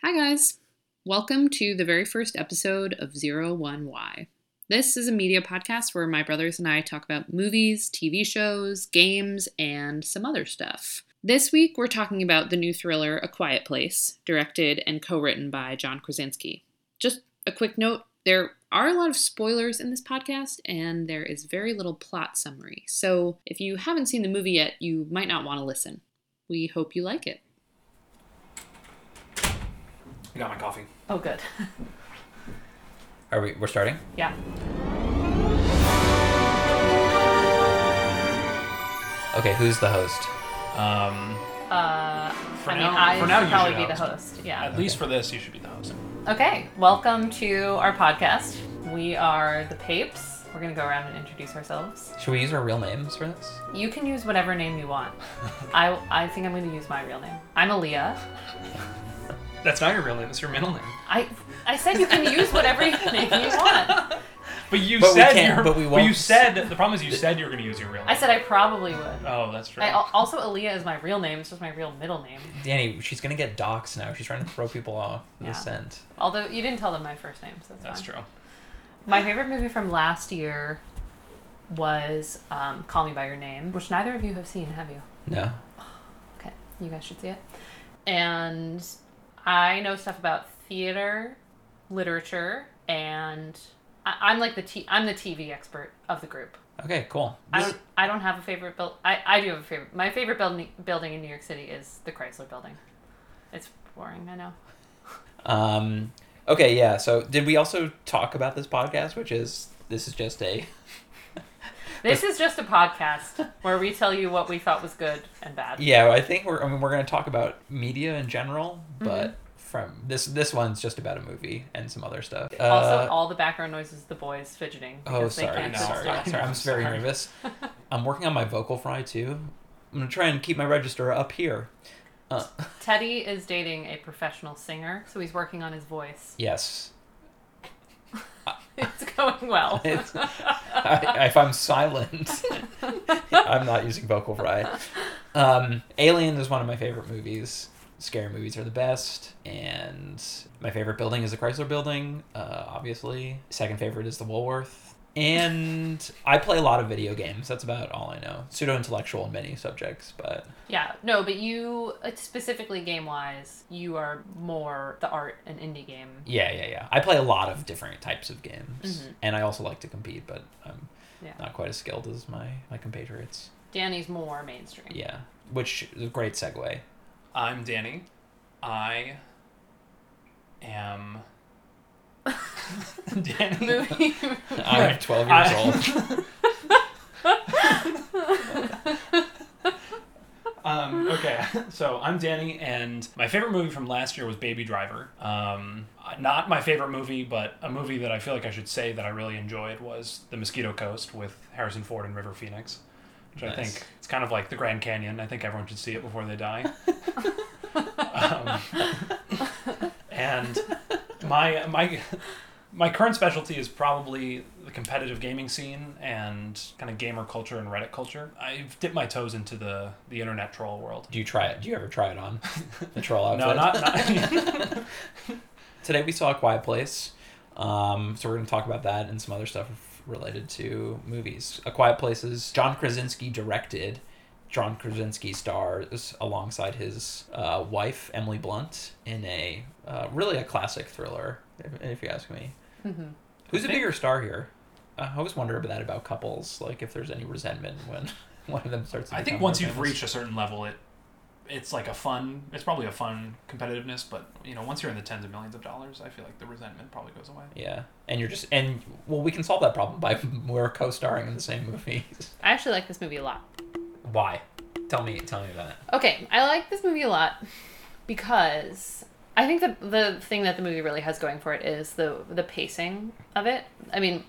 Hi, guys. Welcome to the very first episode of Zero One Y. This is a media podcast where my brothers and I talk about movies, TV shows, games, and some other stuff. This week, we're talking about the new thriller A Quiet Place, directed and co written by John Krasinski. Just a quick note there are a lot of spoilers in this podcast, and there is very little plot summary. So if you haven't seen the movie yet, you might not want to listen. We hope you like it. I got my coffee. Oh, good. Are we? We're starting. yeah. Okay, who's the host? Um, Uh, For I mean, now- I for now, should you probably should be the host. host. Yeah. at least for this, you should be the host. Okay. Welcome to our podcast. We are the Papes. We're gonna go around and introduce ourselves. Should we use our real names for this? You can use whatever name you want. I I think I'm going to use my real name. I'm Aaliyah. That's not your real name. It's your middle name. I I said you can use whatever name you want. But you But we said can't- your- but we you won't. said the problem is you said you were going to use your real name. I said I probably would. Oh, that's true. I, al- also, Aaliyah is my real name. It's just my real middle name. Danny, she's gonna get doxxed now. She's trying to throw people off Yeah. the scent. Although you didn't tell them my first name, so that's, that's fine. true. My favorite movie from last year was um, Call Me by Your Name, which neither of you have seen, have you? No. Okay, you guys should see it. And I know stuff about theater, literature, and I, I'm like the t- I'm the TV expert of the group. Okay, cool. I don't I don't have a favorite build. I, I do have a favorite. My favorite building building in New York City is the Chrysler Building. It's boring, I know. Um. Okay, yeah. So, did we also talk about this podcast, which is this is just a This is just a podcast where we tell you what we thought was good and bad. yeah. I think we're. I mean, we're gonna talk about media in general, but Mm-hmm. from this this one's just about a movie and some other stuff. Also, Uh, all the background noises the boys fidgeting. Oh, because they sorry, can't No, sorry, sorry. sorry. I'm very nervous. I'm working on my vocal fry too. I'm gonna try and keep my register up here. Uh, Teddy is dating a professional singer, so he's working on his voice. yes. It's going well. It's, I, if I'm silent, I'm not using vocal fry. Um, Alien is one of my favorite movies. Scary movies are the best, and my favorite building is the Chrysler Building. Uh, obviously, second favorite is the Woolworth. And I play a lot of video games. That's about all I know. Pseudo intellectual in many subjects, but yeah, no, but you uh, specifically game wise, you are more the art and indie game. yeah, yeah, yeah. I play a lot of different types of games, Mhm. and I also like to compete, but I'm Yeah, not quite as skilled as my my compatriots. Danny's more mainstream. Yeah, which is a great segue. I'm Danny. I am. Danny. Movie. I'm 12 years I- old. Um, okay, so I'm Danny, and my favorite movie from last year was Baby Driver. Um, not my favorite movie, but a movie that I feel like I should say that I really enjoyed was The Mosquito Coast with Harrison Ford and River Phoenix, which I think it's kind of like the Grand Canyon. I think everyone should see it before they die. um, and my my my current specialty is probably the competitive gaming scene and kind of gamer culture and Reddit culture. I've dipped my toes into the the internet troll world. Do you try it? Do you ever try it on the troll outfit? No, not, not Today we saw a Quiet Place, um, so we're going to talk about that and some other stuff related to movies. A Quiet Place is John Krasinski directed. John Krasinski stars alongside his uh, wife Emily Blunt in a uh, really a classic thriller, if, if you ask me. Mhm. Who's a think- bigger star here? Uh, I always wonder about that about couples, like if there's any resentment when one of them starts. To I think once you've famous. reached a certain level, it it's like a fun. It's probably a fun competitiveness, but you know, once you're in the tens of millions of dollars, I feel like the resentment probably goes away. Yeah, and you're just and well, we can solve that problem by we're co-starring in the same movies. I actually like this movie a lot. Why? Tell me. Tell me about it. Okay, I like this movie a lot because I think the the thing that the movie really has going for it is the the pacing of it. I mean,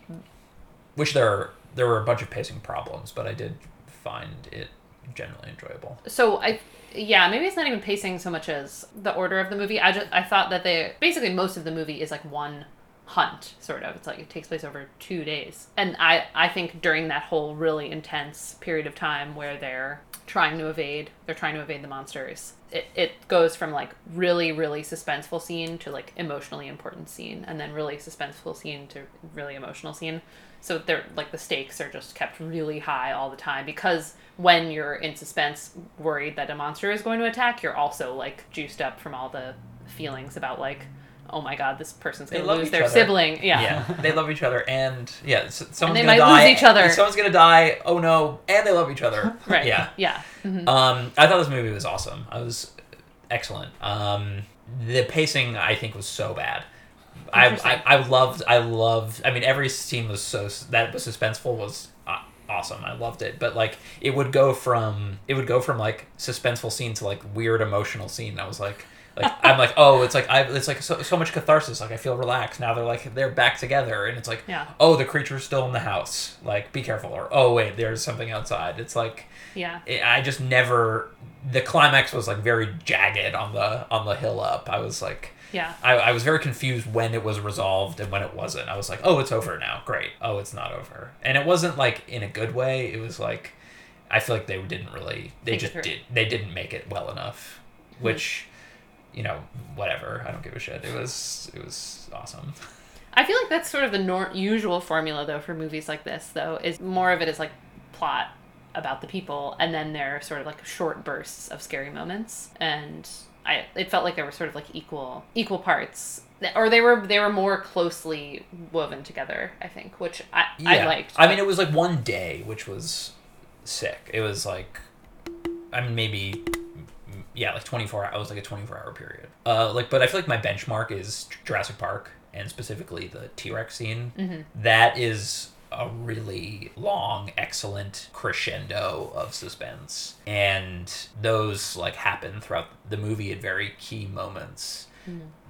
Which there are, there were a bunch of pacing problems, but I did find it generally enjoyable. so I yeah, maybe it's not even pacing so much as the order of the movie. I just I thought that they basically most of the movie is like one hunt sort of. It's like it takes place over two days. And i i think during that whole really intense period of time where they're trying to evade they're trying to evade the monsters it, it goes from like really really suspenseful scene to like emotionally important scene and then really suspenseful scene to really emotional scene. So they're like the stakes are just kept really high all the time because when you're in suspense worried that a monster is going to attack you're also like juiced up from all the feelings about like oh my god this person's They going to lose their other. sibling yeah, yeah, they love each other, and yeah, s- someone's they gonna might die. lose each other. Someone's gonna die. Oh no! And they love each other. right Yeah. yeah Mhm. Um, I thought this movie was awesome. I was excellent. Um, the pacing I think was so bad. I, I I loved I loved. I mean, every scene was so that was suspenseful was uh, awesome. I loved it. But like, it would go from it would go from like suspenseful scene to like weird emotional scene. I was like. Like I'm like oh it's like I it's like so, so much catharsis like I feel relaxed now they're like they're back together and it's like Yeah. oh the creature's still in the house like be careful or oh wait there's something outside it's like yeah it- I just never. The climax was like very jagged on the on the hill up. I was like, yeah I, I was very confused when it was resolved and when it wasn't. I was like, oh, it's over now. Great. Oh, it's not over. And it wasn't like in a good way. It was like, I feel like they didn't really. They Think just through. did. They didn't make it well enough. Hmm. Which, you know, whatever. I don't give a shit. It was it was awesome. I feel like that's sort of the nor- usual formula though for movies like this though is more of it is like plot about the people and then there are sort of like short bursts of scary moments and I it felt like they were sort of like equal equal parts or they were they were more closely woven together I think which I I liked I mean, it was like one day, which was sick. It was like, I mean, maybe, yeah, like 24 hours. Was like a 24 hour period. Uh, like, but I feel like my benchmark is Jurassic Park and specifically the T Rex scene. Mm-hmm. That is a really long, excellent crescendo of suspense. And those like happen throughout the movie at very key moments.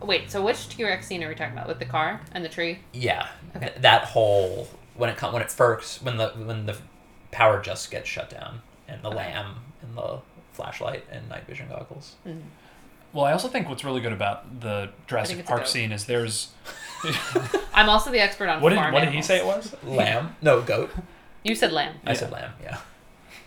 wait so which T-Rex scene are we talking about with the car and the tree Yeah, Okay. th- that whole when it when it first when the when the power just gets shut down and the Okay. lamb and the flashlight and night vision goggles. Well, I also think what's really good about the Jurassic Park scene is there's. I'm also the expert on what did farm what did he say it was? Lamb? No, goat. you said lamb I said lamb. Yeah.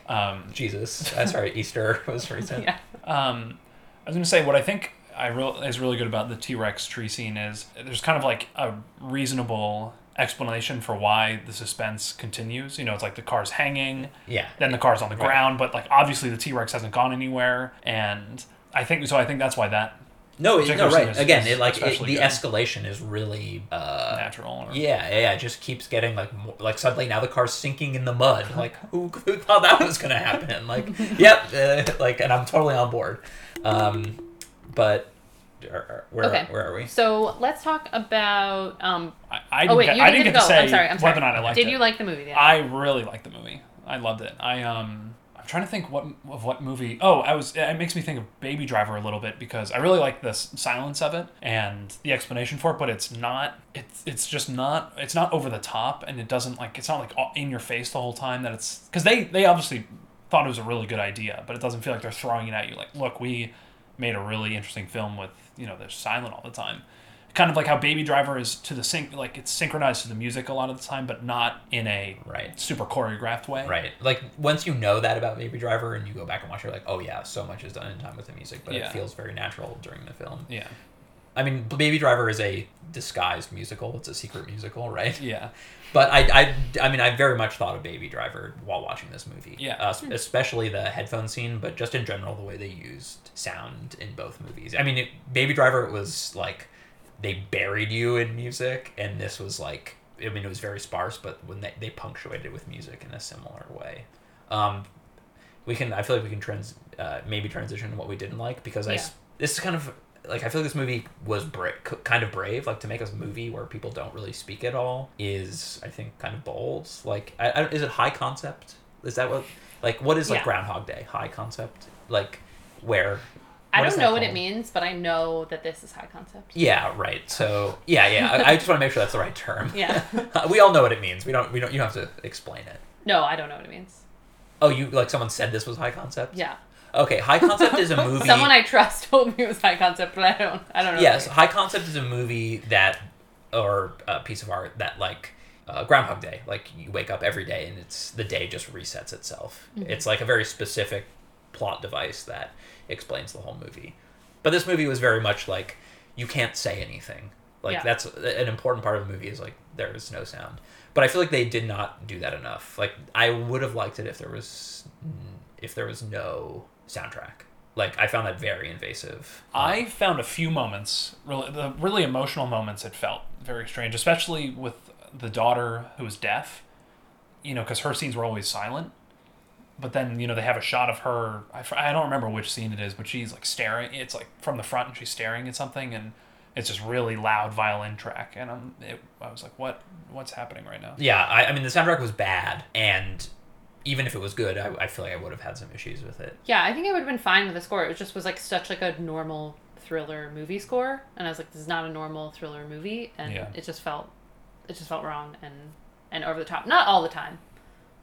Um, Jesus. Uh, sorry, Easter was recent. yeah Um, I was gonna say what I think I real is really good about the T Rex tree scene is there's kind of like a reasonable explanation for why the suspense continues. You know, it's like the car's hanging, Yeah. then the car's on the Right. ground, but like obviously the T Rex hasn't gone anywhere, and I think so. I think that's why that No, it, no, right. is- Again, is it like it, the good. escalation is really uh natural. Or, yeah, yeah, it just keeps getting like more, like suddenly now the car's sinking in the mud. Like who, who thought that was gonna happen? Like, yep, uh, like, and I'm totally on board. Um, but where Okay. where are we? so let's talk about um I, I, oh wait didn't you get, I didn't didn't get get to say I'm sorry I'm sorry whether or not I liked did it. you like the movie yeah. I really liked the movie. I loved it. I um I'm trying to think what of what movie. Oh, I was it makes me think of Baby Driver a little bit because I really like the silence of it and the explanation for it, but it's not it's it's just not it's not over the top and it doesn't like it's not like all in your face the whole time that it's cuz they they obviously thought it was a really good idea, but it doesn't feel like they're throwing it at you like, look, we made a really interesting film with, you know, they're silent all the time kind of like how Baby Driver is to the sync, like it's synchronized to the music a lot of the time, but not in a Right. super choreographed way. Right. Like once you know that about Baby Driver and you go back and watch it, you're like, oh yeah, so much is done in time with the music, but Yeah. it feels very natural during the film. Yeah. I mean, Baby Driver is a disguised musical. It's a secret musical, right? Yeah. But I, I, I mean, I very much thought of Baby Driver while watching this movie. Yeah. Uh, s- especially the headphone scene, but just in general, the way they used sound in both movies. I mean, it, Baby Driver was like they buried you in music, and this was like, I mean, it was very sparse, but when they, they punctuated with music in a similar way. Um, we can, I feel like we can trans, uh, maybe transition to what we didn't like because I, Yeah. s- this is kind of like I feel like this movie was bra- kind of brave. Like to make a movie where people don't really speak at all is, I think, kind of bold. Like, I, I, is it high concept? Is that what? Like, what is like Yeah. Groundhog Day? High concept? Like, where? I don't know what it means, but I know that this is high concept. Yeah, right. So yeah, yeah. I, I just want to make sure that's the right term. Yeah. we all know what it means. We don't. We don't. You don't have to explain it. No, I don't know what it means. Oh, you like someone said this was high concept? Yeah. Okay, high concept is a movie. Someone I trust told me it was high concept, but I don't. I don't know. Yes. High Concept is a movie that or a piece of art that like uh, Groundhog Day, like you wake up every day and it's the day just resets itself. It's like a very specific plot device that explains the whole movie. But this movie was very much like you can't say anything. Like Yeah. that's an important part of the movie is like there is no sound. But I feel like they did not do that enough. Like I would have liked it if there was if there was no soundtrack. Like I found that very invasive. I found a few moments, really, the really emotional moments. It felt very strange, especially with the daughter who was deaf. You know, because her scenes were always silent. But then you know they have a shot of her. I, I don't remember which scene it is, but she's like staring. It's like from the front, and she's staring at something, and it's just really loud violin track. And I'm, it, I was like, what, what's happening right now? Yeah, I, I mean the soundtrack was bad, and even if it was good, I, I feel like I would have had some issues with it. Yeah, I think I would have been fine with the score. It just was like such like a normal thriller movie score, and I was like, this is not a normal thriller movie, and Yeah. it just felt, it just felt wrong and and over the top. Not all the time,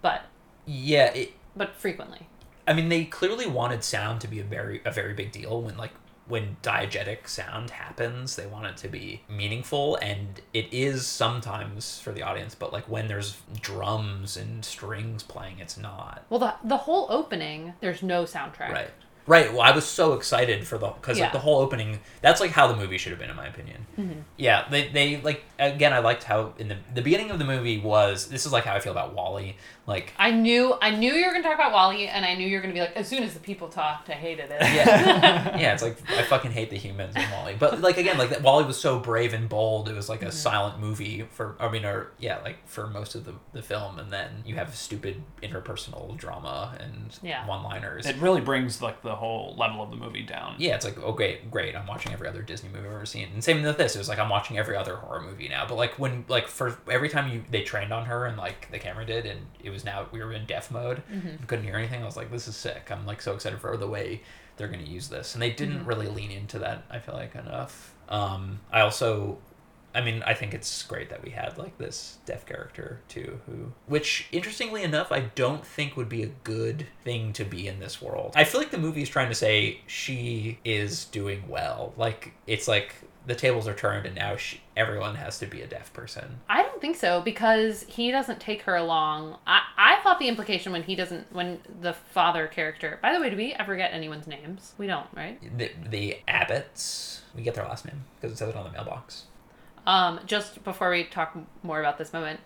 but Yeah, it, but frequently. I mean they clearly wanted sound to be a very a very big deal when like when diegetic sound happens, they want it to be meaningful, and it is sometimes for the audience. But like when there's drums and strings playing, it's not. Well, the the whole opening, there's no soundtrack. Right. Right. Well, I was so excited for the because Yeah. like the whole opening. That's like how the movie should have been, in my opinion. Mm-hmm. Yeah. They they like again. I liked how in the the beginning of the movie was. This is like how I feel about WALL-E. Like I knew I knew you were gonna talk about WALL-E, and I knew you were gonna be like, as soon as the people talked, I hated it. yeah, yeah. It's like I fucking hate the humans in WALL-E. But like again, like that WALL-E was so brave and bold. It was like a mm-hmm. silent movie for. I mean, or yeah, like for most of the the film, and then you have stupid interpersonal drama and Yeah. one liners. It really brings like the whole level of the movie down. yeah, it's like, oh, great, great. I'm watching every other Disney movie I've ever seen. And same with this. It was like, I'm watching every other horror movie now. But like, when, like, for every time you they trained on her and like the camera did, and it was now, we were in deaf mode, and couldn't hear anything, I was like, this is sick. I'm like so excited for the way they're going to use this. And they didn't really lean into that, I feel like, enough. Um, I also I mean, I think it's great that we had like this deaf character too, who, which interestingly enough, I don't think would be a good thing to be in this world. I feel like the movie is trying to say she is doing well. Like it's like the tables are turned, and now she, everyone has to be a deaf person. I don't think so because he doesn't take her along. I, I thought the implication when he doesn't, when the father character. By the way, do we ever get anyone's names? We don't, right? The the Abbotts, we get their last name because it says it on the mailbox. Um, just before we talk more about this moment,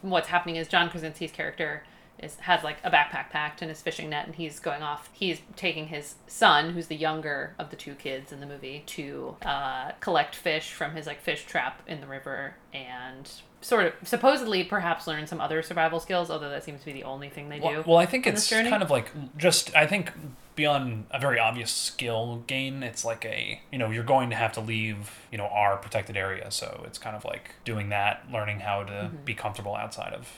what's happening is John Krasinski's character is has like a backpack packed and his fishing net, and he's going off. He's taking his son, who's the younger of the two kids in the movie, to uh, collect fish from his like fish trap in the river and sort of supposedly perhaps learn some other survival skills. Although that seems to be the only thing they do. Well, well, I think it's kind of like just I think beyond a very obvious skill gain, it's like a you know you're going to have to leave you know our protected area, so it's kind of like doing that, learning how to be comfortable outside of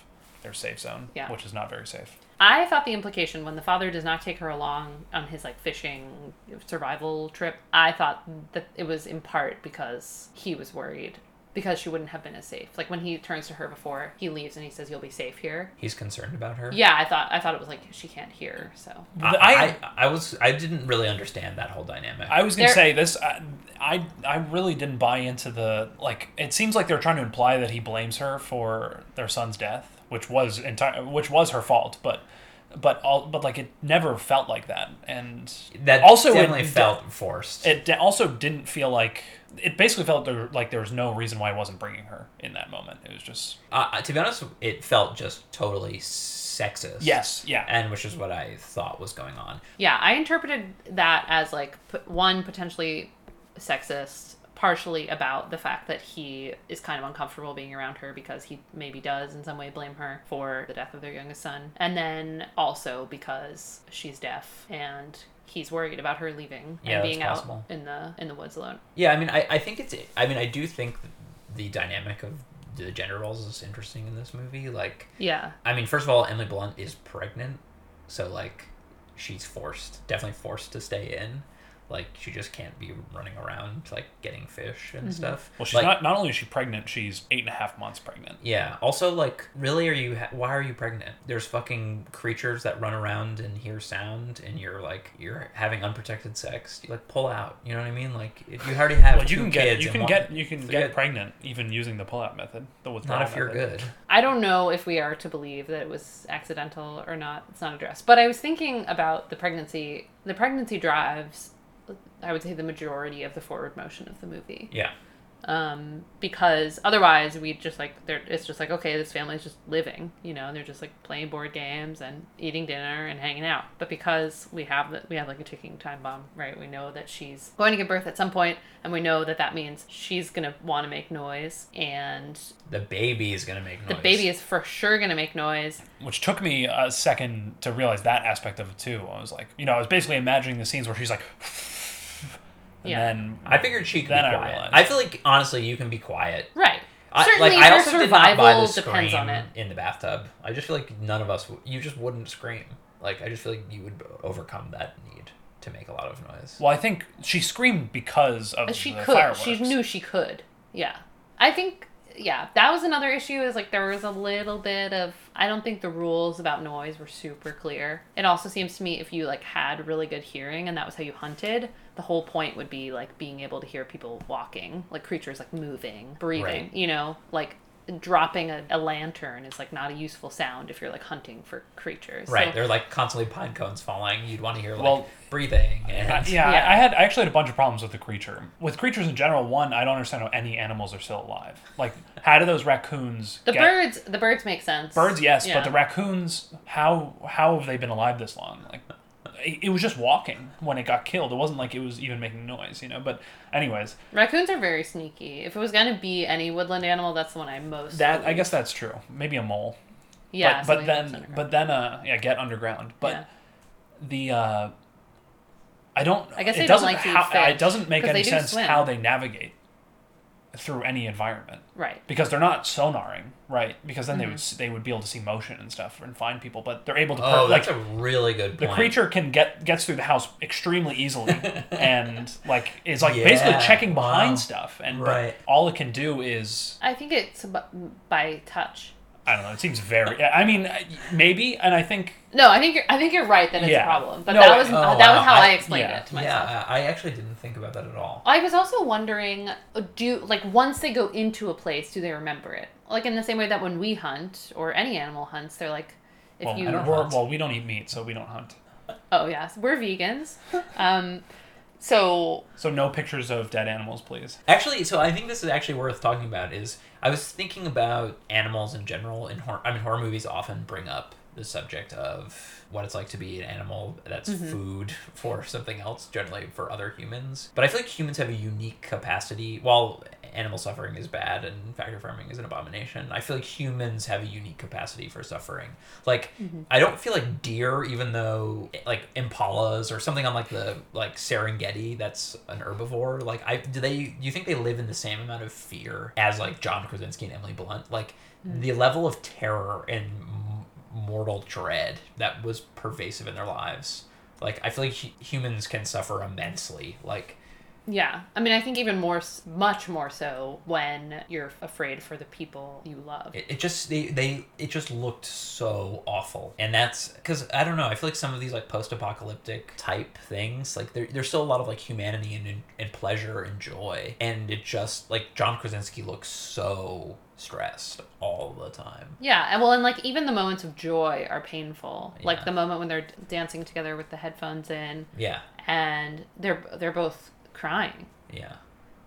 their safe zone, Yeah. which is not very safe. I thought the implication when the father does not take her along on his like fishing survival trip, I thought that it was in part because he was worried because she wouldn't have been as safe. Like when he turns to her before he leaves and he says, "You'll be safe here." He's concerned about her. Yeah, I thought I thought it was like she can't hear, so I, I- I, I was I didn't really understand that whole dynamic. I was gonna There- say this. I, I I really didn't buy into the like. It seems like they're trying to imply that he blames her for their son's death, which was entire, which was her fault. But but all but like it never felt like that, and that also also it- definitely felt forced. it de- also didn't feel like it. Basically, felt there, like there was no reason why I wasn't bringing her in that moment. It was just uh, to be honest, it felt just totally sexist. yes, yeah. and which is what I thought was going on. yeah, I interpreted that as like one potentially sexist, partially about the fact that he is kind of uncomfortable being around her because he maybe does in some way blame her for the death of their youngest son, and then also because she's deaf and he's worried about her leaving Yeah, and being out possible. in the in the woods alone. Yeah, I mean, I, I think it's. I mean, I do think the dynamic of the gender roles is interesting in this movie. Like, Yeah, I mean, first of all, Emily Blunt is pregnant, so like, she's forced, definitely forced to stay in. Like she just can't be running around like getting fish and mm-hmm. stuff. Well, she's Like, not. Not only is she pregnant, she's eight and a half months pregnant. Yeah. Also, like, really, are you? Ha- why are you pregnant? There's fucking creatures that run around and hear sound, and you're like, you're having unprotected sex. Like, pull out. You know what I mean? Like, if you already have Well, you two can get kids you and can get you can get pregnant even using the pull-out method, the withdrawal Not if you're method. good. I don't know if we are to believe that it was accidental or not. It's not addressed. But I was thinking about the pregnancy. The pregnancy drives, I would say, the majority of the forward motion of the movie. Yeah. Um, because otherwise, we just like they're. It's just like okay, this family's just living. You know, they're just like playing board games and eating dinner and hanging out. But because we have that, we have like a ticking time bomb, right? We know that she's going to give birth at some point, and we know that that means she's gonna want to make noise, and The baby is gonna make noise. the baby is for sure gonna make noise. Which took me a second to realize that aspect of it too. I was like, you know, I was basically imagining the scenes where she's like, and Yeah. then I figured she could Then be I quiet. realized. I feel like honestly, you can be quiet. Right. I, Certainly, like, I her also did not buy the survival depends on it. in the bathtub. I just feel like none of us, w- you just wouldn't scream. Like I just feel like you would overcome that need to make a lot of noise. well, I think she screamed because of She the could. fireworks. She knew she could. Yeah. I think. Yeah, that was another issue. Is like there was a little bit of. I don't think the rules about noise were super clear. It also seems to me if you like had really good hearing and that was how you hunted, the whole point would be like being able to hear people walking, like creatures like moving, breathing. Right. You know, like dropping a, a lantern is like not a useful sound if you're like hunting for creatures. Right, So- they're like constantly pine cones falling. You'd want to hear like Well, breathing and Uh, yeah, Yeah. I, I had I actually had a bunch of problems with the creature. With creatures in general, one, I don't understand how any animals are still alive. Like, how do those raccoons the get birds. The birds make sense. birds? Yes, Yeah. but the raccoons, how how have they been alive this long? Like, it, was just walking when it got killed. It wasn't like it was even making noise, you know. But anyways, Raccoons are very sneaky. If it was gonna be any woodland animal, that's the one I most. that I guess that's true. Maybe a mole. Yeah, but, but then but then uh yeah get underground. But Yeah. the uh I don't. I guess it they don't doesn't like how, It doesn't make any do sense swim. how they navigate through any environment right. because they're not sonaring, right? Because then they would Mm-hmm. s- they would be able to see motion and stuff and find people, but they're able to. Oh, per- like that's a really good the creature can get gets through the house extremely easily and like is like basically checking behind wow. stuff and but Right. all it can do is I think it's bu- by touch. I don't know. It seems very. I mean, maybe, and I think No, I think you're. I think you're right that it's Yeah. a problem. But No, that was oh, that wow. was how I, I- explained yeah. it to myself. Yeah, I I actually didn't think about that at all. I was also wondering, uh, do like once they go into a place, do they remember it? Like in the same way that when we hunt or any animal hunts, they're like, if well, you don't well, we don't eat meat, so we don't hunt. oh yes, we're vegans. um, so So no pictures of dead animals, please. Actually, so I think this is actually worth talking about. Is I was thinking about animals in general in horror. I mean, horror movies often bring up the subject of what it's like to be an animal that's mm-hmm. food for something else, generally for other humans. But I feel like humans have a unique capacity. While animal suffering is bad and factory farming is an abomination, I feel like humans have a unique capacity for suffering. Like, mm-hmm. I don't feel like deer, even though like impalas or something on like the like Serengeti, that's an herbivore. Like, I do they? Do you think they live in the same amount of fear as like John Krasinski and Emily Blunt? Like, mm. the level of terror and m- mortal dread that was pervasive in their lives. Like, I feel like hu- humans can suffer immensely. Like, yeah, I mean, I think even more, much more so when you're afraid for the people you love. it, it just they they it just looked so awful and that's because i don't know i feel like some of these like post-apocalyptic type things like there, there's still a lot of like humanity and, and pleasure and joy and it just like john krasinski looks so stressed all the time Yeah, and well, and like even the moments of joy are painful. Yeah. Like the moment when they're dancing together with the headphones in, yeah and they're they're both crying. yeah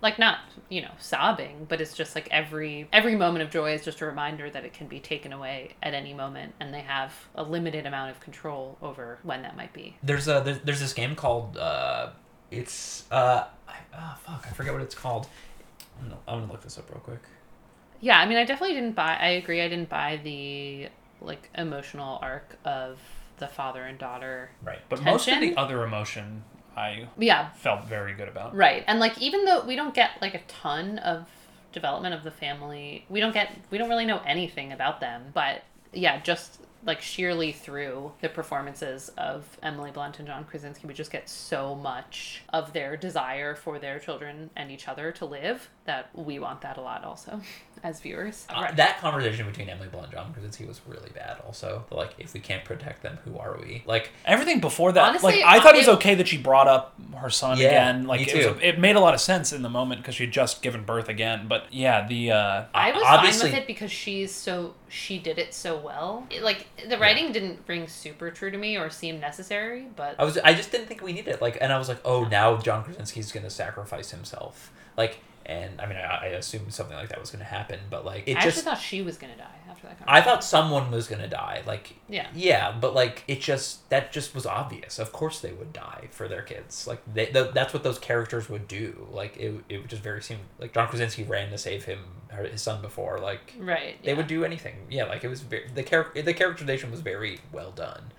Like not you know sobbing, but it's just like every every moment of joy is just a reminder that it can be taken away at any moment, and they have a limited amount of control over when that might be. there's a there's, there's this game called uh it's uh I, oh fuck i forget what it's called I'm gonna, I'm gonna look this up real quick Yeah, I mean, I definitely didn't buy. I agree. I didn't buy the like emotional arc of the father and daughter. right But most of the other emotion I Yeah, felt very good about. Right. And like even though we don't get like a ton of development of the family, we don't get we don't really know anything about them, but yeah, just like sheerly through the performances of Emily Blunt and John Krasinski, we just get so much of their desire for their children and each other to live that we want that a lot also as viewers. Uh, that conversation between Emily Blunt and John Krasinski was really bad. Also, like, if we can't protect them, who are we? Like, Everything before that, Honestly, like I thought it was okay that she brought up her son Yeah, again. Like me it, was, too. it made a lot of sense in the moment because she'd just given birth again. But yeah, the uh, I was obviously- fine with it because she's so she did it so well. It- like the writing didn't ring super true to me or seem necessary, but I was I just didn't think we needed it. Like, and I was like, oh, now John Krasinski's gonna sacrifice himself. Like, and I mean, I, I assumed something like that was gonna happen, but like, it I actually just. thought she was gonna die after that. I thought someone was gonna die. Like, Yeah. yeah, but like, it just that just was obvious. Of course, they would die for their kids. Like, they th- that's what those characters would do. Like, it it would just very seem like John Krasinski ran to save him or his son before. Like, right. they yeah. would do anything. Yeah, like it was very, the char- the characterization was very well done,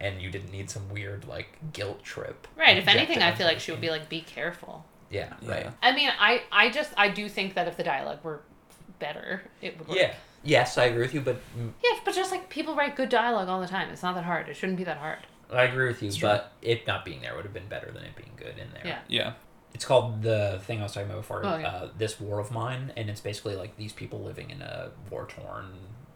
and you didn't need some weird like guilt trip. Right. If anything, I feel like she would be like, "Be careful." Yeah, Yeah. right. I mean, I I just I do think that if the dialogue were better, it would work. Yeah. Yes, I agree with you, but Yeah, but just like people write good dialogue all the time. It's not that hard. It shouldn't be that hard. I agree with you. It's true. But it not being there would have been better than it being good in there. Yeah. yeah, It's called the thing I was talking about before. Oh, yeah. uh, this war of mine, and it's basically like these people living in a war torn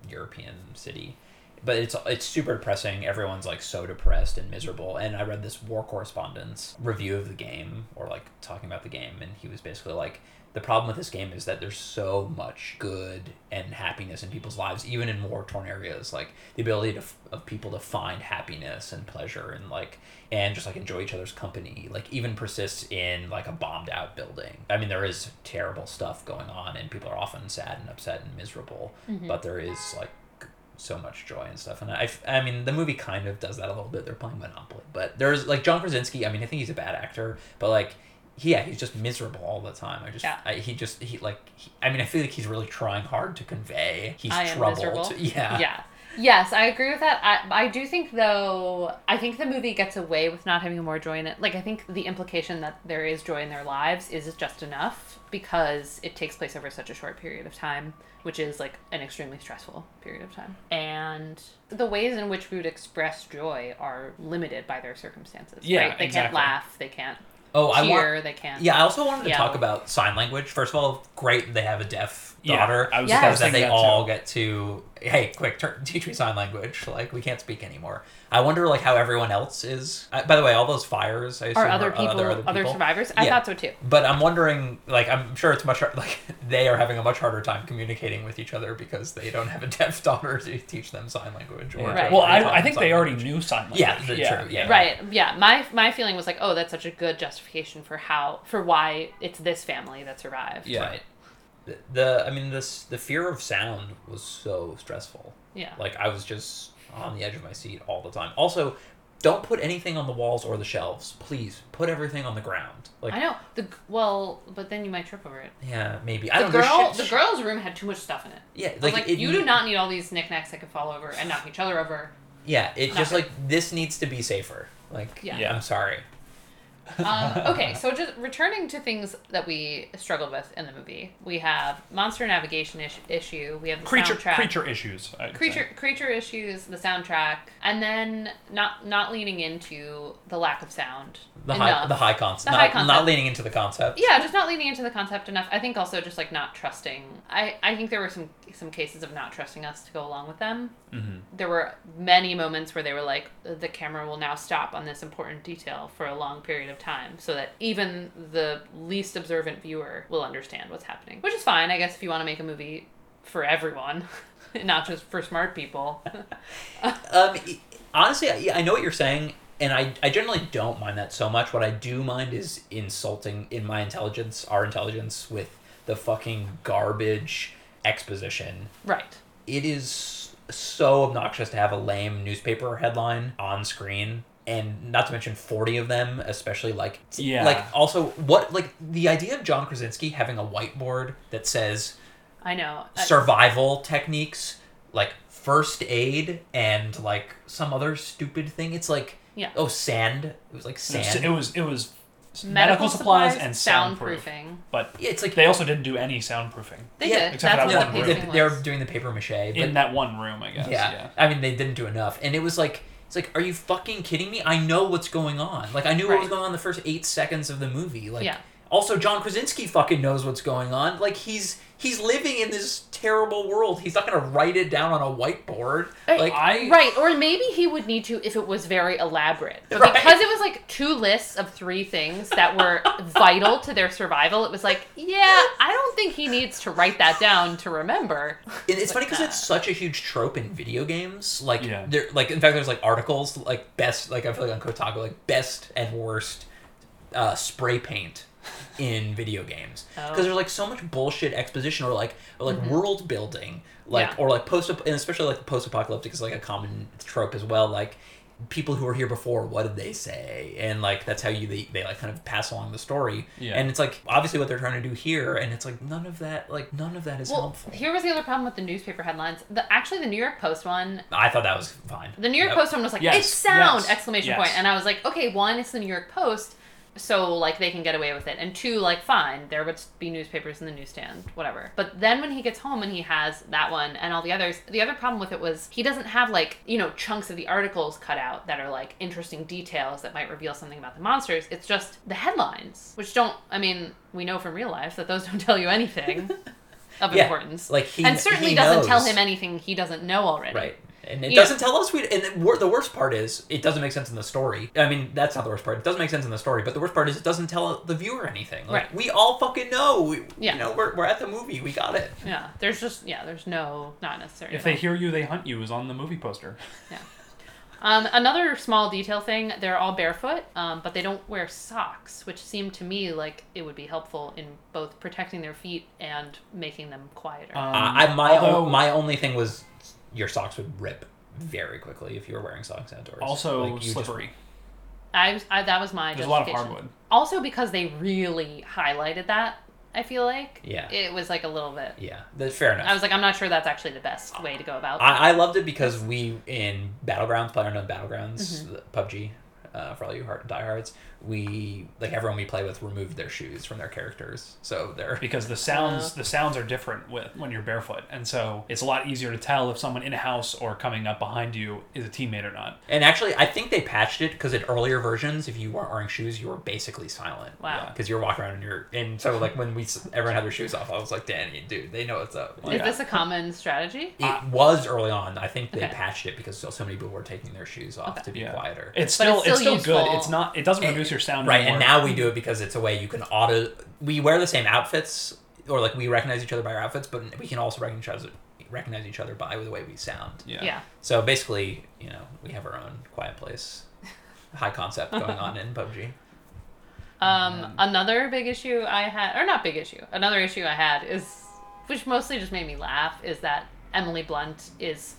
European city. But it's it's super depressing. Everyone's like so depressed and miserable. And I read this war correspondence review of the game, or like talking about the game, and he was basically like, the problem with this game is that there's so much good and happiness in people's lives, even in war torn areas. Like the ability to, of people to find happiness and pleasure and like and just like enjoy each other's company, like even persists in like a bombed out building. I mean, there is terrible stuff going on, and people are often sad and upset and miserable, mm-hmm. but there is like so much joy and stuff. And I, I mean, the movie kind of does that a little bit. They're playing Monopoly, but there's like John Krasinski. I mean, I think he's a bad actor, but like. Yeah, he's just miserable all the time. I just, Yeah. I, he just, he like, he, I mean, I feel like he's really trying hard to convey he's I troubled. Yeah, Yeah. Yes, I agree with that. I, I do think though I think the movie gets away with not having more joy in it. Like I think the implication that there is joy in their lives is just enough because it takes place over such a short period of time, which is like an extremely stressful period of time. And the ways in which we would express joy are limited by their circumstances. Yeah, right? They exactly. can't laugh, they can't Oh, I want. they can't Yeah, I also wanted to yell. talk about sign language. First of all, great they have a deaf Yeah, daughter. I was- Yeah. I was that thinking they that all too. get to hey, quick, turn, teach me sign language. Like we can't speak anymore. I wonder like how everyone else is. I, by the way, all those fires. I assume or other are people, other, other, people. survivors. I Yeah. thought so too. But I'm wondering, like, I'm sure it's much har- like they are having a much harder time communicating with each other because they don't have a deaf daughter to teach them sign language. Or Right. Well, I, I think sign they already language. knew sign language. Yeah, the- true, yeah. Right. Yeah. My my feeling was like, oh, that's such a good justification for how for why it's this family that survived. Yeah. Right. The, the I mean this the fear of sound was so stressful. Yeah. Like I was just on the edge of my seat all the time. Also, don't put anything on the walls or the shelves. Please put everything on the ground. Like I know the well, but then you might trip over it. yeah, maybe I The don't know. girl, there's the shit- girl's room had too much stuff in it. Yeah, like, like, it you need- do not need all these knickknacks that could fall over and knock each other over. Yeah, it just like this needs to be safer. Like Yeah. Yeah. I'm sorry. Um, okay, so just returning to things that we struggled with in the movie, we have monster navigation ish- issue. We have the creature soundtrack. creature issues. I'd creature say. creature issues, the soundtrack, and then not not leaning into the lack of sound. The high enough. the high concept. The not, high concept. not leaning into the concept. Yeah, just not leaning into the concept enough. I think also just like not trusting. I I think there were some some cases of not trusting us to go along with them. Mhm. There were many moments where they were like, the camera will now stop on this important detail for a long period of time, so that even the least observant viewer will understand what's happening. Which is fine, I guess, if you want to make a movie for everyone, not just for smart people. Um, honestly, I, I know what you're saying, and I, I generally don't mind that so much. What I do mind is insulting in my intelligence, our intelligence, with the fucking garbage exposition. right. It is so obnoxious to have a lame newspaper headline on screen. And not to mention forty of them, especially like Yeah. like also what like the idea of John Krasinski having a whiteboard that says I know. I- survival techniques like first aid and like some other stupid thing it's like Yeah. oh sand it was like It was- sand It was it was medical, supplies, and soundproof. soundproofing. But Yeah, it's like they also didn't do any soundproofing They Yeah, did. except for That's that what one the room. they, they were doing the paper mache, but in that one room, I guess. yeah. Yeah. I mean, they didn't do enough, and it was like. It's like, are you fucking kidding me? I know what's going on. Like, I knew what was going on the first eight seconds of the movie. Like, Yeah. also John Krasinski fucking knows what's going on. Like, he's he's living in this terrible world. He's not gonna write it down on a whiteboard. Right. Like, I Right, or maybe he would need to if it was very elaborate. But Right. because it was like two lists of three things that were vital to their survival, it was like, yeah, I don't think he needs to write that down to remember. And it's funny because it's such a huge trope in video games. Like, Yeah. there, like in fact, there's like articles like best, like I feel like on Kotaku, like best and worst uh, spray paint in video games because Oh. Mm-hmm. there's like so much bullshit exposition or like or like world building, like Yeah. or like post and especially like post apocalyptic is like a common trope as well. Like people who were here before, what did they say? And like that's how you they, they like kind of pass along the story. Yeah. And it's like obviously what they're trying to do here, and it's like none of that like none of that is Well, helpful. here was the other problem with the newspaper headlines. The actually the New York Post one, I thought that was fine. the New York Yep. Post one was like, Yes, "It's sound!" yes, exclamation yes. point. and I was like, "Okay, one, it's the New York Post." So like they can get away with it, and two, like fine, there would be newspapers in the newsstand, whatever. But then when he gets home and he has that one and all the others, the other problem with it was he doesn't have like you know chunks of the articles cut out that are like interesting details that might reveal something about the monsters. It's just the headlines, which don't. I mean, we know from real life that those don't tell you anything of Yeah, importance. like he and certainly he doesn't tell him anything he doesn't know already. Right. And it Yeah. doesn't tell us we. And the, the worst part is it doesn't make sense in the story. I mean, that's not the worst part. It doesn't make sense in the story, but the worst part is it doesn't tell the viewer anything. Like, Right. We all fucking know. We, Yeah. You know, we're, we're at the movie. We got it. Yeah, there's just yeah, there's no not necessary. if they hear you, they hunt you is on the movie poster. Um, another small detail thing: they're all barefoot, um, but they don't wear socks, which seemed to me like it would be helpful in both protecting their feet and making them quieter. Um, Uh, I, my, although- o- my only thing was your socks would rip very quickly if you were wearing socks outdoors. also Like, you just- slippery. I, was- I that was my There's a lot of hardwood. Also, because they really highlighted that, I feel like Yeah. it was like a little bit. yeah, that's fair enough. I was like, I'm not sure that's actually the best way to go about. I, I loved it because we in Battlegrounds, PlayerUnknown Battlegrounds, Mm-hmm. PUBG, uh, for all you hard diehards, we like everyone we play with removed their shoes from their characters, so they're because the sounds Uh. the sounds are different with when you're barefoot, and so it's a lot easier to tell if someone in a house or coming up behind you is a teammate or not. And actually, I think they patched it because in earlier versions, if you weren't wearing shoes, you were basically silent. Wow. Because you're walking around and you're and so like when we everyone had their shoes off, I was like, Danny, dude, they know what's up. Is this a common strategy? It was early on. I think they Okay. patched it because still so many people were taking their shoes off Okay. to be Yeah. quieter. It's still it's it's still still, good. It's not. It doesn't reduce your sound right, anymore. and now we do it because it's a way you can auto. We wear the same outfits, or like we recognize each other by our outfits, but we can also recognize each other, recognize each other by the way we sound. yeah. yeah. So basically, you know, we have our own quiet place, high concept going on in PUBG. Um, another big issue I had, or not big issue, another issue I had is, which mostly just made me laugh, is that Emily Blunt is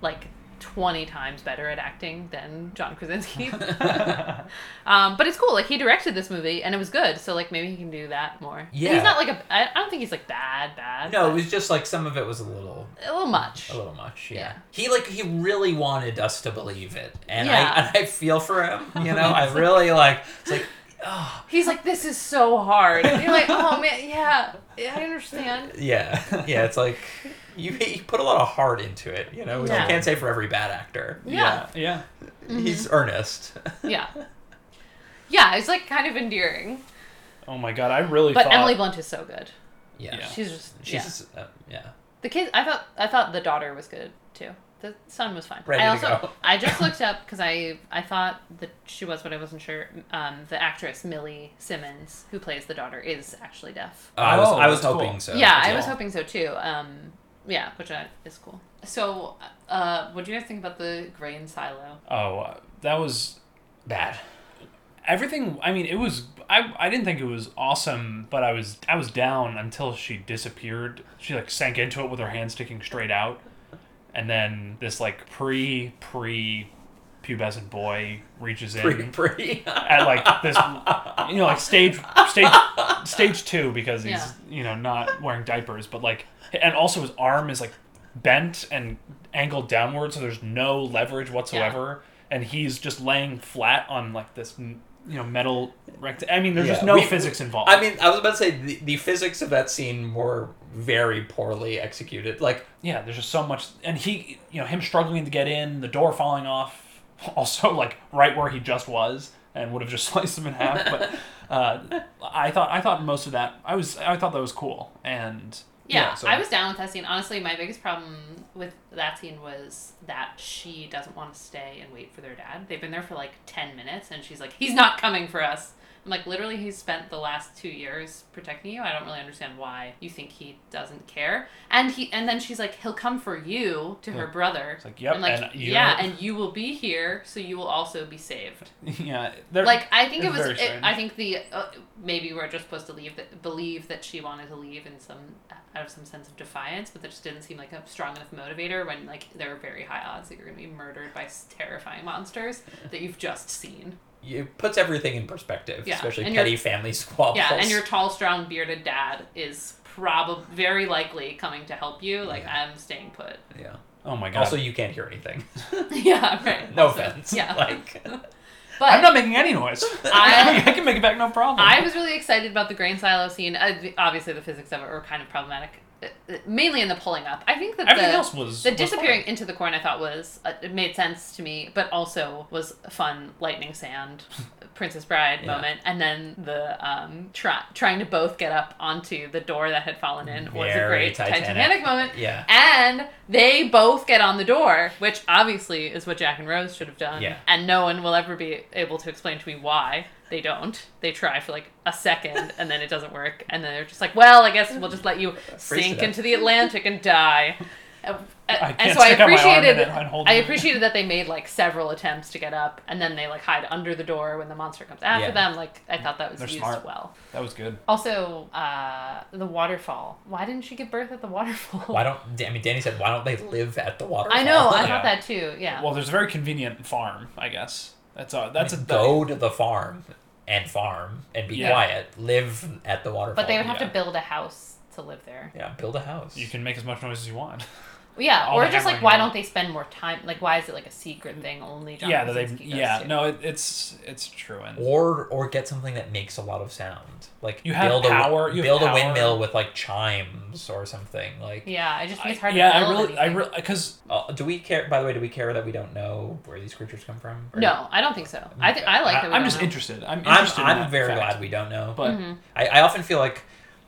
like 20 times better at acting than John Krasinski. um, but it's cool. Like, he directed this movie and it was good. So, like, maybe he can do that more. Yeah. He's not like a, I, don't think he's like bad, bad. No, it was just like some of it was a little a little much. a little much. Yeah. Yeah. He like he really wanted us to believe it, and Yeah. I and I feel for him. You know, I really like. It's like, oh He's like, this is so hard. And you're like, oh man, yeah, yeah, I understand. yeah, yeah. It's like you you put a lot of heart into it. You know, which Yeah. you can't say for every bad actor. Yeah. Yeah. He's earnest. Yeah. Yeah, it's like kind of endearing. Oh my god, I really But thought. Emily Blunt is so good. Yeah. Yeah. She's just yeah. She's uh, yeah. The kid, I thought I thought the daughter was good too. The son was fine. Ready I to also go. I just looked up because I I thought that she was, but I wasn't sure. Um, the actress Millie Simmonds, who plays the daughter, is actually deaf. I was Oh, I was that's hoping cool. so. yeah, as I was hoping so too. Um, yeah, which I, is cool. So, uh, what do you guys think about the grain silo? Oh, uh, that was bad. everything. I mean, it was. I I didn't think it was awesome, but I was I was down until she disappeared. She like sank into it with her hand sticking straight out, and then this like pre pre pubescent boy reaches in. Pretty pretty. at like this you know like stage stage stage two because he's Yeah. you know not wearing diapers but like and also his arm is like bent and angled downward so there's no leverage whatsoever and he's just laying flat on like this you know metal rect. I mean, there's just no we- physics involved. I mean, I was about to say the, the physics of that scene were very poorly executed. Like, yeah, there's just so much, and he, you know, him struggling to get in, the door falling off, also like right where he just was, and would have just sliced him in half. But uh, I thought I thought most of that I was I thought that was cool, and Yeah, so- I was down with that scene. Honestly, my biggest problem with that scene was that she doesn't want to stay and wait for their dad. They've been there for like 10 minutes and she's like, he's not coming for us. I'm like, literally, he's spent the last two years protecting you. I don't really understand why you think he doesn't care. And he, and then she's like, he'll come for you to her Yeah. brother. It's like, yep, and like, and yeah, and you will be here, so you will also be saved. yeah, Like I think it was. It. I think the uh, maybe we're just supposed to leave that believe that she wanted to leave in some out of some sense of defiance, but that just didn't seem like a strong enough motivator when like there are very high odds that you're going to be murdered by terrifying monsters that you've just seen. It puts everything in perspective, Yeah, especially and petty you're- family squabbles. Yeah, and your tall, strong, bearded dad is probably very likely coming to help you. Like Yeah. I'm staying put. Yeah. oh my god. Also, you can't hear anything. yeah, right. No Also, offense. Yeah, Like, but I'm not making any noise. I- I can make it back no problem. I was really excited about the grain silo scene. Uh, obviously, the physics of it were kind of problematic, mainly in the pulling up. I think that Everything the, else was the was disappearing fine. into the corn. I thought was uh, it made sense to me, but also was fun lightning sand, Princess Bride Yeah. moment, and then the um try, trying to both get up onto the door that had fallen in was a great Titanic. Titanic moment. yeah. And they both get on the door, which obviously is what Jack and Rose should have done. Yeah. And no one will ever be able to explain to me why they don't. They try for like a second and then it doesn't work. And then they're just like, well, I guess we'll just let you sink into the Atlantic and die. I and so I stick out my arm in appreciated and I appreciated that they made like several attempts to get up and then they like hide under the door when the monster comes after Yeah. them. Like I thought that was They're used smart. well. That was good. Also, uh, the waterfall. Why didn't she give birth at the waterfall? Why don't I mean Danny said why don't they live at the waterfall? I know. I Yeah. thought that too. Yeah. Well, there's a very convenient farm, I guess. That's a that's a go to the farm and farm and be Yeah. quiet. Live at the waterfall. But they would have yeah. to build a house to live there. yeah build a house. You can make as much noise as you want. Well, yeah, All or the just like why don't they spend more time? Like, why is it like a secret thing only John yeah, that they Krasinski goes yeah to? no it, it's it's true and or or get something that makes a lot of sound. Like You have build power- a you have build a power. windmill with like chimes or something. Like Yeah, I just think it's hard yeah to I build really I anything. really because uh, do we care? By the way, do we care that we don't know where these creatures come from? Or- No, I don't think so. I think I like that. we I'm don't just know. interested. I'm I'm, interested. in I'm that very fact. glad we don't know. But Mhm. I, I often feel like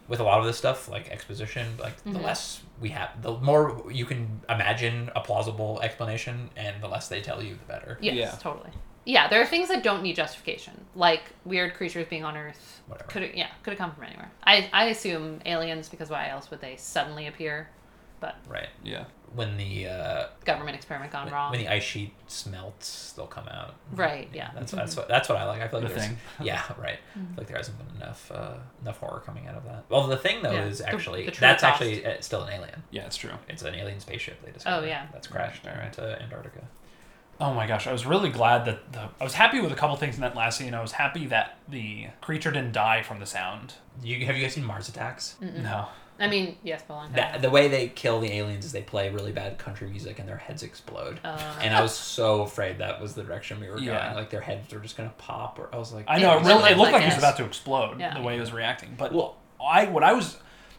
with a lot of this stuff, like exposition, like the Mhm. less we have, the more you can imagine a plausible explanation, and the less they tell you, the better. Yes, Yeah. totally. Yeah, there are things that don't need justification, like weird creatures being on Earth. Whatever. Could yeah, could have come from anywhere. I I assume aliens because why else would they suddenly appear? But Right. yeah, When the uh, government experiment gone when, wrong. when the ice sheet smelts, they'll come out. Right, yeah. That's that's what that's what I like. I feel like The there's Thing. yeah right. I feel like there hasn't been enough uh, enough horror coming out of that. Well, the thing though Yeah, is actually the true that's cost. actually uh, still an alien. yeah, it's true. It's an alien spaceship they discovered. Oh, yeah. that's crashed Right, right. into Antarctica. Oh my gosh, I was really glad that the I was happy with a couple things in that last scene. I was happy that the creature didn't die from the sound. You have you guys seen Mars Attacks? No. I mean, yes, but long time. That, the way they kill the aliens is they play really bad country music and their heads explode. Uh, and I was so afraid that was the direction we were Yeah. going. Like their heads were just gonna pop. Or I was like, I know It it really looked it looked like like he was about to explode Yeah. the way he was reacting. But Well- I what I was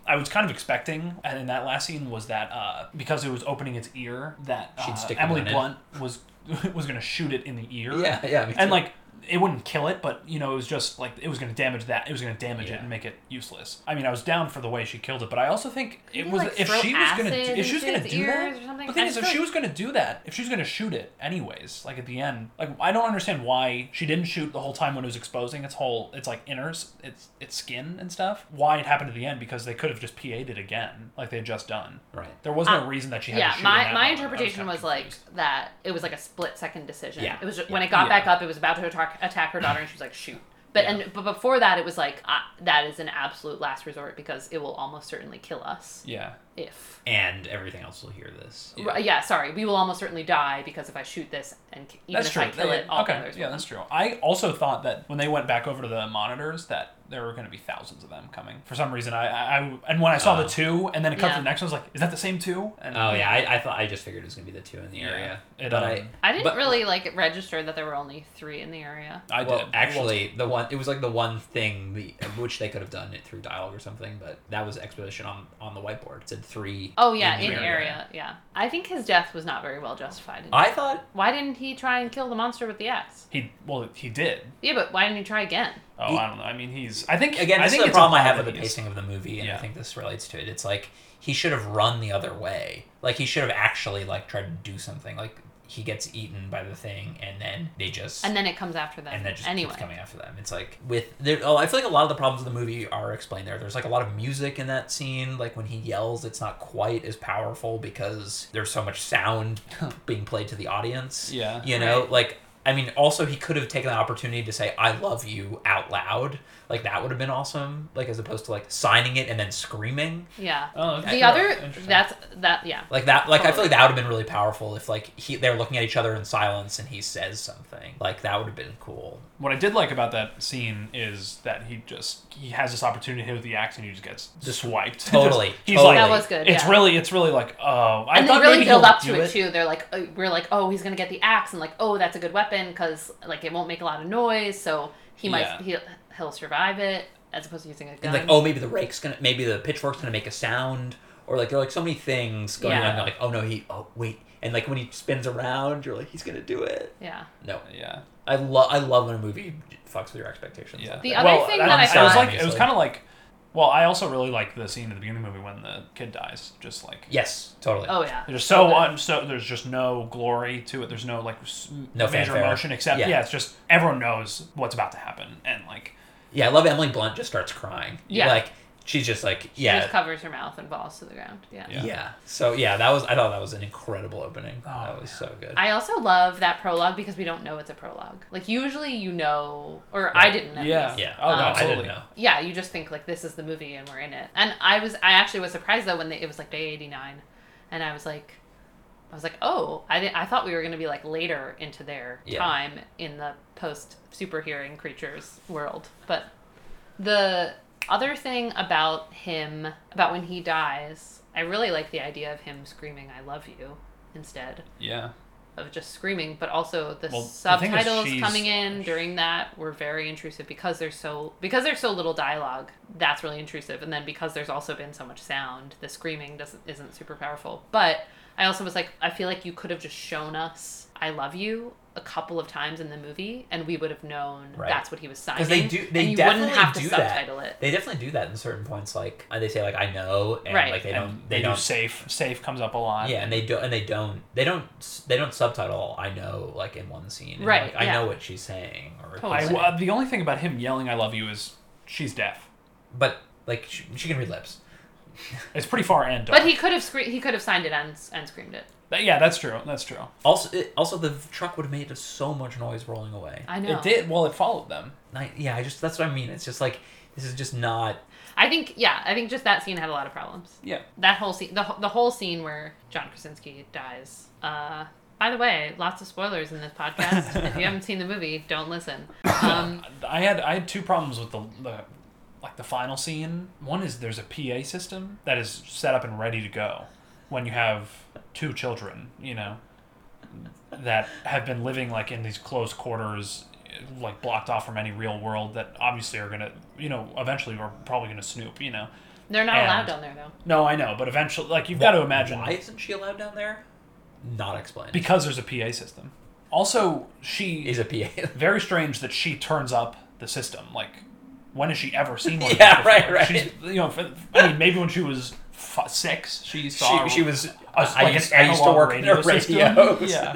I was kind of expecting and in that last scene was that uh, because it was opening its ear that She'd uh, stick Emily one in. Blunt was was gonna shoot it in the ear. yeah, yeah. me And like it wouldn't kill it, but you know it was just like it was gonna damage that. It was gonna damage Yeah. it and make it useless. I mean, I was down for the way she killed it, but I also think it Didn't was like, if she was gonna do, if she was gonna its do ears that. or something? The thing I is, if just she was gonna do that, if she was gonna shoot it anyways, like at the end, like I don't understand why she didn't shoot the whole time when it was exposing its whole, its like inners, its its skin and stuff. Why it happened at the end? Because they could have just PA'd it again, like they had just done. right. There was no Uh, reason that she had yeah, to shoot my that my interpretation kinda was like that it was like a split second decision. Yeah. It was just, Yeah. when it got Yeah. back up, it was about to attack, attack her daughter, and she was like, "Shoot." But Yeah. and but before that, it was like uh, that is an absolute last resort because it will almost certainly kill us. yeah. If. And everything else will hear this. Yeah. yeah, sorry. We will almost certainly die because if I shoot this and even That's if true. I kill They- it, all okay, others yeah, will. that's true. I also thought that when they went back over to the monitors, that there were going to be thousands of them coming. For some reason, I, I, I and when I saw Oh. the two, and then it cut Yeah. to the next one, I was like, "Is that the same two? And Oh yeah, I, I thought I just figured it was gonna be the two in the Yeah. area. It, but um, I I didn't But- really like register that there were only three in the area. I well, did actually the one it was like the one thing the, which they could have done it through dialogue or something, but that was exposition on on the whiteboard. It said three. Oh yeah, the in area. Yeah, I think his death was not very well justified. I thought Why didn't he try and kill the monster with the axe? He well, he did. Yeah, but why didn't he try again? Oh, He- I don't know. I mean, he's. I think again I think is the problem I have with the pacing of the movie, and I think this relates to it. It's like he should have run the other way. Like he should have actually like tried to do something. Like he gets eaten by the thing, and then they just And then it comes after them. and then just anyway. keeps coming after them. It's like with there. Oh, I feel like a lot of the problems of the movie are explained there. There's like a lot of music in that scene. Like when he yells, it's not quite as powerful because there's so much sound being played to the audience. Yeah. you know, Right. like. I mean, also he could have taken the opportunity to say "I love you" out loud, like that would have been awesome. Like as opposed to like signing it and then screaming, Yeah. Oh, okay. The Yeah, other that's that yeah. like that. Like I feel like that would have been really powerful if like he they're looking at each other in silence and he says something. Like that would have been cool. What I did like about that scene is that he just he has this opportunity to hit with the axe and he just gets just swiped. Totally, Just- he's totally. like, That was good. it's yeah. really it's really like oh I and they really maybe build up to do it, too. They're like, uh, we're like, oh, he's gonna get the axe, and like, oh, that's a good weapon because like it won't make a lot of noise, so he might Yeah. he'll, he'll survive it as opposed to using a And gun. like, oh, maybe the rake's gonna, maybe the pitchfork's gonna make a sound, or like there are like so many things going Yeah. on. Like, oh no, he, oh wait, and like when he spins around, you're like, he's gonna do it. yeah. No, Yeah. I love, I love when a movie fucks with your expectations. Yeah. like The other well, thing I that I don't know, it was found- like it was kind of like well I also really like the scene at the beginning of the movie when the kid dies just like yes, totally. Oh yeah. There's so good. un, so there's just no glory to it. There's no like No major fanfare. emotion except Yeah. yeah. it's just everyone knows what's about to happen and like Yeah, I love Emily Blunt just starts crying. Yeah. like she's just like, She yeah, just covers her mouth and falls to the ground. Yeah. Yeah. yeah. So yeah, that was, I thought that was an incredible opening. Oh, that was so good. I also love that prologue because we don't know it's a prologue. Like usually you know, or I didn't. At Yeah. yeah, Oh, no, Um, I absolutely. didn't know. yeah, you just think like this is the movie and we're in it. And I was I actually was surprised though when they, it was like day 89 and I was like I was like, "Oh, I didn't I thought we were going to be like later into their Yeah. time in the post super hearing creatures world." But the other thing about him about when he dies, I really like the idea of him screaming "I love you" instead yeah of just screaming, but also the Well, the subtitles she's- coming in during that were very intrusive because there's so because there's so little dialogue. That's really intrusive, and then because there's also been so much sound, the screaming doesn't isn't super powerful. But I also was like, I feel like you could have just shown us "I love you" a couple of times in the movie, and we would have known Right. that's what he was signing. Because they do, they and you definitely have to do subtitle that. it. They definitely do that in certain points. Like uh, they say, like I know, and Right. like they and don't, they, they, do don't. safe safe comes up a lot Yeah, and they don't. and they don't, they don't, they don't subtitle. I know, like in one scene, and, Right, Like, I yeah. know what she's saying, or Totally. I, Listen. uh, the only thing about him yelling "I love you" is she's deaf. but like she, she can read lips. It's pretty far and dark. But he could have scre- he could have signed it and and screamed it. But yeah, that's true. That's true. Also, it, also the truck would have made so much noise rolling away. I know. It did. Well, it followed them. I, yeah, I just that's what I mean. It's just like this is just not. I think yeah, I think just that scene had a lot of problems. Yeah. that whole scene, the, the whole scene where John Krasinski dies. Uh, by the way, lots of spoilers in this podcast. if you haven't seen the movie, don't listen. Um, I had I had two problems with the the like the final scene. One is there's a PA system that is set up and ready to go when you have two children, you know, that have been living like in these close quarters like blocked off from any real world that obviously are going to, you know, eventually are probably going to snoop, you know. they're not And- allowed down there though. No, I know, but eventually like you've got to imagine why isn't she allowed down there. Not explained. because there's a PA system. Also, she is a PA. very strange that she turns up the system. Like, when has she ever seen one? Yeah, these right, before? right. She's, you know, I mean, maybe when she was f- six, she saw. she, she was. a- I, like used, an I used to analog work in radio a system. radio. Yeah,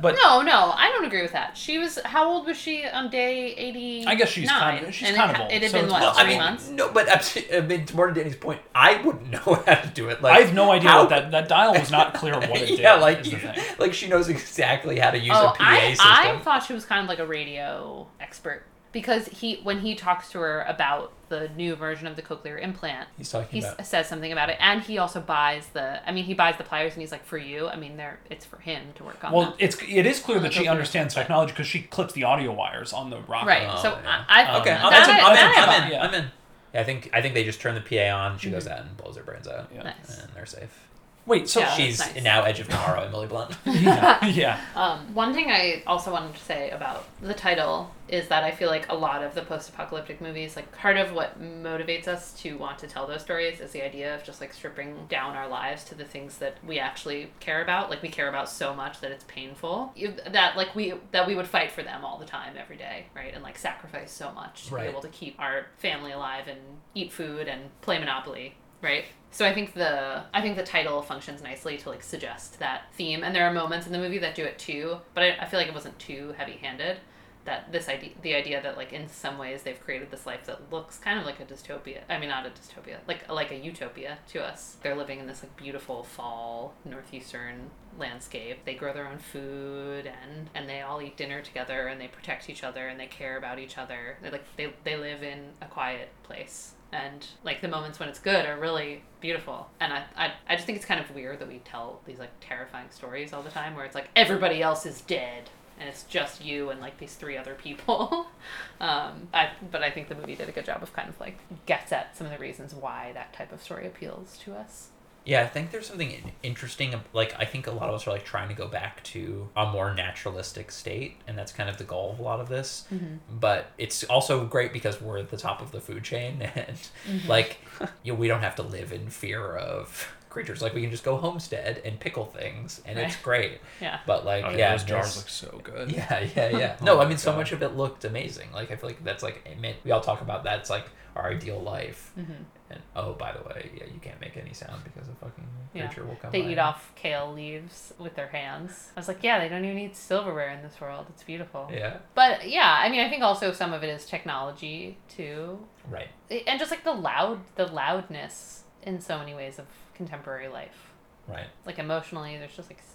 but No, no, I don't agree with that. She was how old was she on day eighty? I guess she's kind of- she's and kind it, of old, It had so been it's what not- I three mean, months. no, but I'm- mean, to more to Danny's point, I wouldn't know how to do it. Like I have no idea how- what that that dial was not clear what it did. yeah, like is the thing. like she knows exactly how to use Oh, a PA I, system. I thought she was kind of like a radio expert. Because he when he talks to her about the new version of the cochlear implant, He's talking he about. says something about it, and he also buys the. I mean, he buys the pliers, and he's like, "For you." I mean, they're it's for him to work on. Well, them. it's it is clear that she cochlear understands technology because she clips the audio wires on the rocket. right. Oh, so yeah. I, I Okay, Um, I'm, that in, I- I'm, in, I I'm in. Yeah. I'm in. Yeah, I think I think they just turn the PA on. She goes Mhm. out and blows her brains out, Yeah. Nice. and they're safe. Wait, so Yeah. that's She's nice. now Edge of Tomorrow, Emily Blunt. yeah, yeah. Um, one thing I also wanted to say about the title is that I feel like a lot of the post-apocalyptic movies, like part of what motivates us to want to tell those stories is the idea of just like stripping down our lives to the things that we actually care about. Like we care about so much that it's painful. You, that like we that we would fight for them all the time, every day, right? And like sacrifice so much to Right. be able to keep our family alive and eat food and play Monopoly, right? So I think the I think the title functions nicely to like suggest that theme, and there are moments in the movie that do it too. But I, I feel like it wasn't too heavy-handed. That this idea, the idea that like in some ways they've created this life that looks kind of like a dystopia. I mean, not a dystopia, like like a utopia to us. They're living in this like beautiful fall northeastern landscape. They grow their own food and and they all eat dinner together and they protect each other and they care about each other. They like they they live in a quiet place and like the moments when it's good are really beautiful. And I, I i just think it's kind of weird that we tell these like terrifying stories all the time where it's like everybody else is dead and it's just you and like these three other people. Um i but i think the movie did a good job of kind of like gets at some of the reasons why that type of story appeals to us Yeah, I think there's something interesting. Like, I think a lot of us are like trying to go back to a more naturalistic state, and that's kind of the goal of a lot of this. Mm-hmm. But it's also great because we're at the top of the food chain, and mm-hmm. like, you know, we don't have to live in fear of creatures. Like, we can just go homestead and pickle things, and it's great. yeah But like, Oh, yeah, yeah, those jars look so good. Yeah, yeah, yeah. Oh No, I my mean, so God. much of it looked amazing. Like, I feel like that's like, we all talk about that's like our ideal life. Mhm. And oh, by the way, yeah, you can't make any sound because a fucking Yeah. creature will come. they by eat and- off kale leaves with their hands i was like yeah they don't even need silverware in this world it's beautiful Yeah, but yeah i mean i think also some of it is technology too right. and just like the loud the loudness in so many ways of contemporary life Right. like emotionally there's just like s-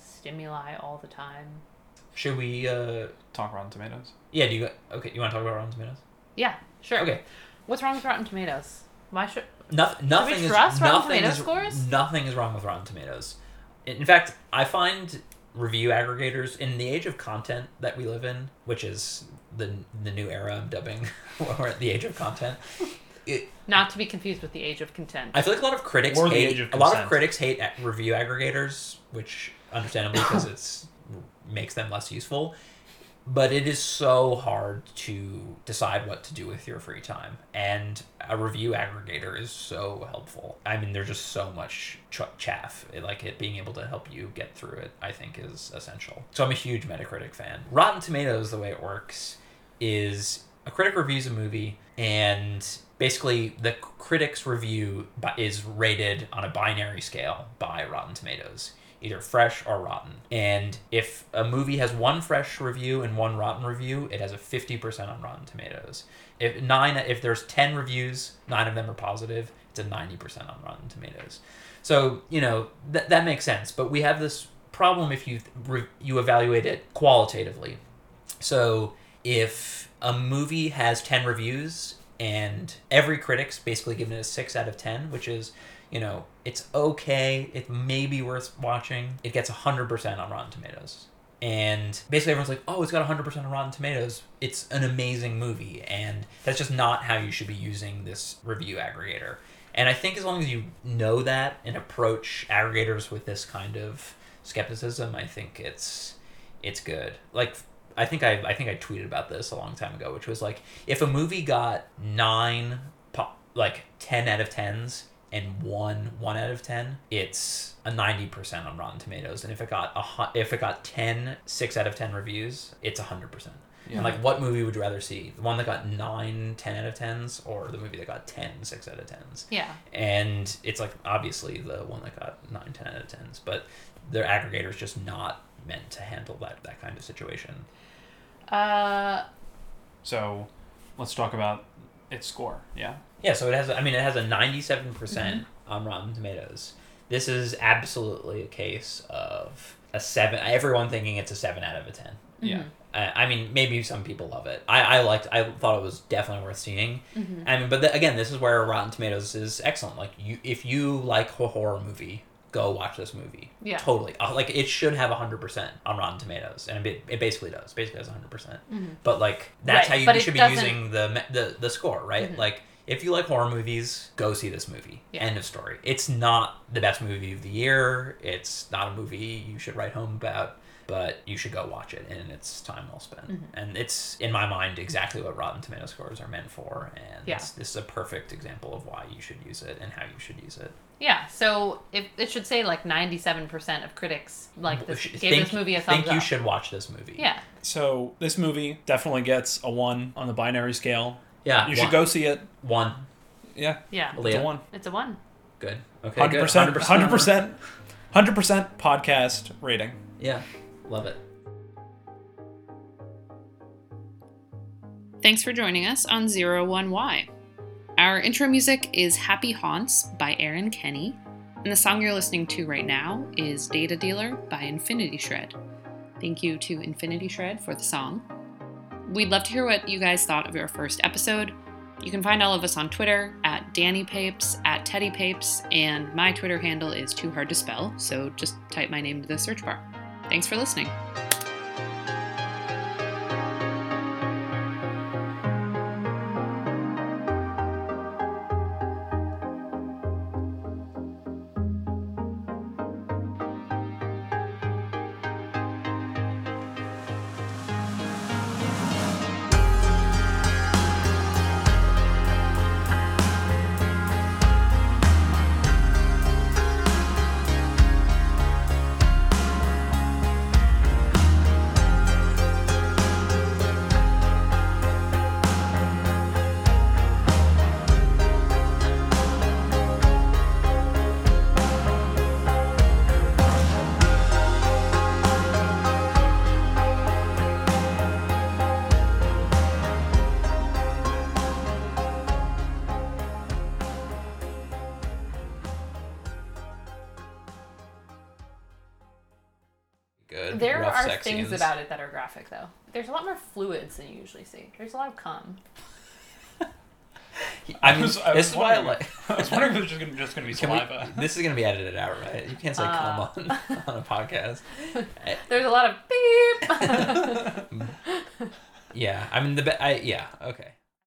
stimuli all the time Should we? uh Talk Rotten Tomatoes. Yeah. Do you? Okay. You want to talk about Rotten Tomatoes? yeah sure Okay. what's wrong with rotten tomatoes why should Nothing. Nothing is. trust Rotten nothing Tomato is. scores? Nothing is wrong with Rotten Tomatoes. In fact, I find review aggregators in the age of content that we live in, which is the the new era I'm dubbing, we're at the age of content. It, not to be confused with the age of content I feel like a lot of critics Or the hate age of a lot of consent. critics hate a- review aggregators, which understandably because it's makes them less useful. But it is so hard to decide what to do with your free time, and a review aggregator is so helpful. I mean, there's just so much ch- chaff. It, like it being able to help you get through it, I think, is essential. So I'm a huge Metacritic fan. Rotten Tomatoes, the way it works, is a critic reviews a movie and basically the critic's review is rated on a binary scale by rotten tomatoes either fresh or rotten. And if a movie has one fresh review and one rotten review it has a 50% on rotten tomatoes. If nine if there's 10 reviews nine of them are positive it's a 90% on rotten tomatoes. So you know that that makes sense. But we have this problem if you re- you evaluate it qualitatively. So if a movie has 10 reviews and every critic's basically given it a 6 out of 10, which is, you know, it's okay, it may be worth watching, it gets 100% on Rotten Tomatoes. And basically everyone's like, oh, it's got 100% on Rotten Tomatoes. It's an amazing movie. And that's just not how you should be using this review aggregator. And I think as long as you know that and approach aggregators with this kind of skepticism, I think it's it's good. Like I think I I think I tweeted about this a long time ago, which was like if a movie got nine po- like ten out of tens and one one out of ten, it's a ninety percent on Rotten Tomatoes. And if it got a hu- if it got 10 6 out of ten reviews, it's hundred percent. Yeah. And like, what movie would you rather see? The one that got 9, 10 out of 10s, or the movie that got 10, 6 out of 10s? yeah and it's like obviously the one that got 9 10 out of 10s but their aggregator is just not meant to handle that that kind of situation uh So, let's talk about its score. Yeah. yeah so it has i mean it has a 97% Mhm. on rotten tomatoes this is absolutely a case of a 7 everyone thinking it's a 7 out of a 10 Yeah. Uh, I mean, maybe some people love it. I, I liked. I thought it was definitely worth seeing. Mm-hmm. I mean, but the, again, this is where Rotten Tomatoes is excellent. Like, you, if you like a horror movie, go watch this movie. Yeah. Totally. Uh, Like, it should have hundred percent on Rotten Tomatoes, and it, it basically does. Basically has hundred percent. But like, that's Mm-hmm. Right, how but you should be doesn't- Mm-hmm. using the the the score, right? Like. If you like horror movies, go see this movie. Yeah. End of story. It's not the best movie of the year. It's not a movie you should write home about, but you should go watch it, and it's time well spent. Mm-hmm. And it's, in my mind, exactly what Rotten Tomato scores are meant for. And Yeah. this is a perfect example of why you should use it and how you should use it. Yeah, so if it should say like ninety-seven percent of critics like this, Sh- gave this movie a thumbs think up. you should watch this movie. Yeah, So this movie definitely gets a one on the binary scale. Yeah. You one, should go see it. One. Yeah. yeah, It's a one. it's a one. Good. Okay. Hundred good. percent. 100%. Hundred percent. Hundred percent podcast rating. Yeah. Love it. Thanks for joining us on Zero One Y. Our intro music is Happy Haunts by Aaron Kenny, and the song you're listening to right now is Data Dealer by Infinity Shred. Thank you to Infinity Shred for the song. We'd love to hear what you guys thought of our first episode. You can find all of us on Twitter at Danny Papes, at Teddy Papes, and my Twitter handle is too hard to spell, so just type my name into the search bar. Thanks for listening. Things about it that are graphic though. There's a lot more fluids than you usually see. There's a lot of cum. I mean, was- I this was is why I wondering. like. I was wondering if it was just gonna, just gonna be Can we, saliva. this is gonna be edited out, right? You can't say Uh. come on on a podcast. There's a lot of beep. yeah, I mean the be- I yeah okay.